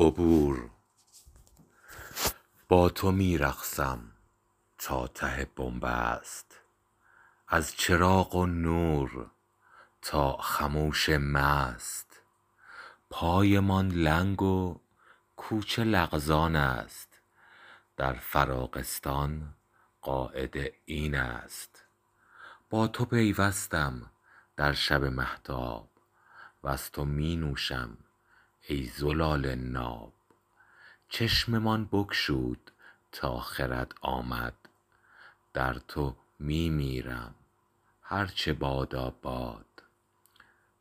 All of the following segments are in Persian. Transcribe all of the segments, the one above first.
عبور. با تو می تا ته بنبست از چراغ و نور تا خموش مست. پایمان لنگ و کوچه لغزان است. در فراقستان قاعده این است. با تو پیوستم در شب مهتاب وز تو می نوشم ای زلال ناب. چشممان بگشود تا خرد آمد. در تو می میرم هر چه باداباد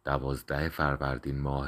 دوازده فروردین ماه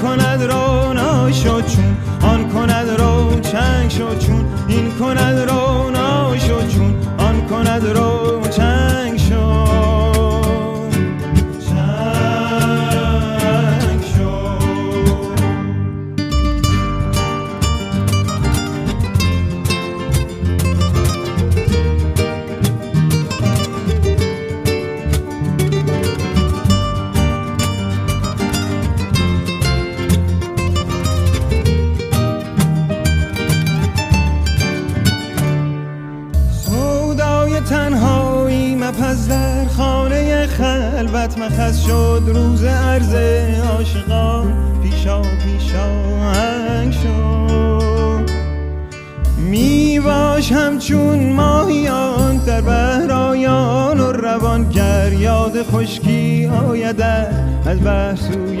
چون این خلوت مخص شد روز عرض عاشقان پیشا پیشا شد. می باش همچون ماهیان در بهرایان و روان گر یاد خشکی آید از بحر سوی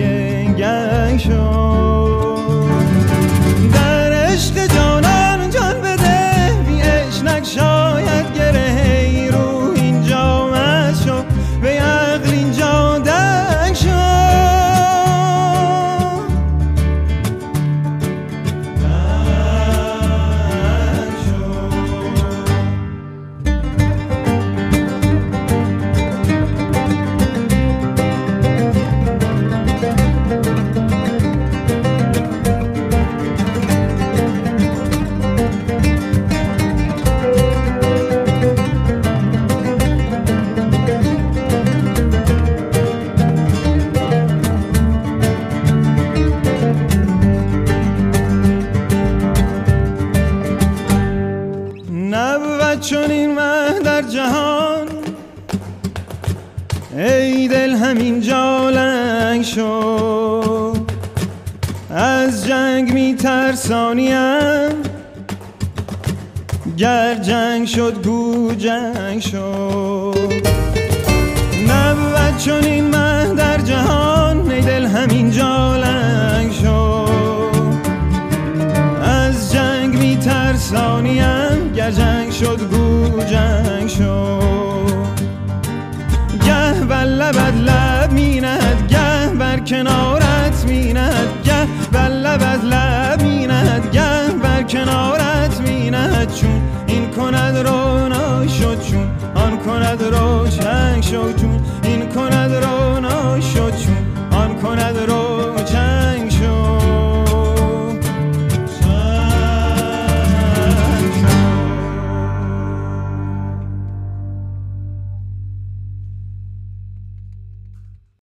گنگ شد. ثانیم گر جنگ شد گو جنگ شد نبود چون این مه در جهان ای دل همین جالنگ شد از جنگ می ترسانیم. گر جنگ شد گو جنگ لبت لب میند گه بر کنارت میند گه. بر لبت لب میند گه بر کنارت میند چون. این کند رو ناشد چون آن کند روشن شد چون.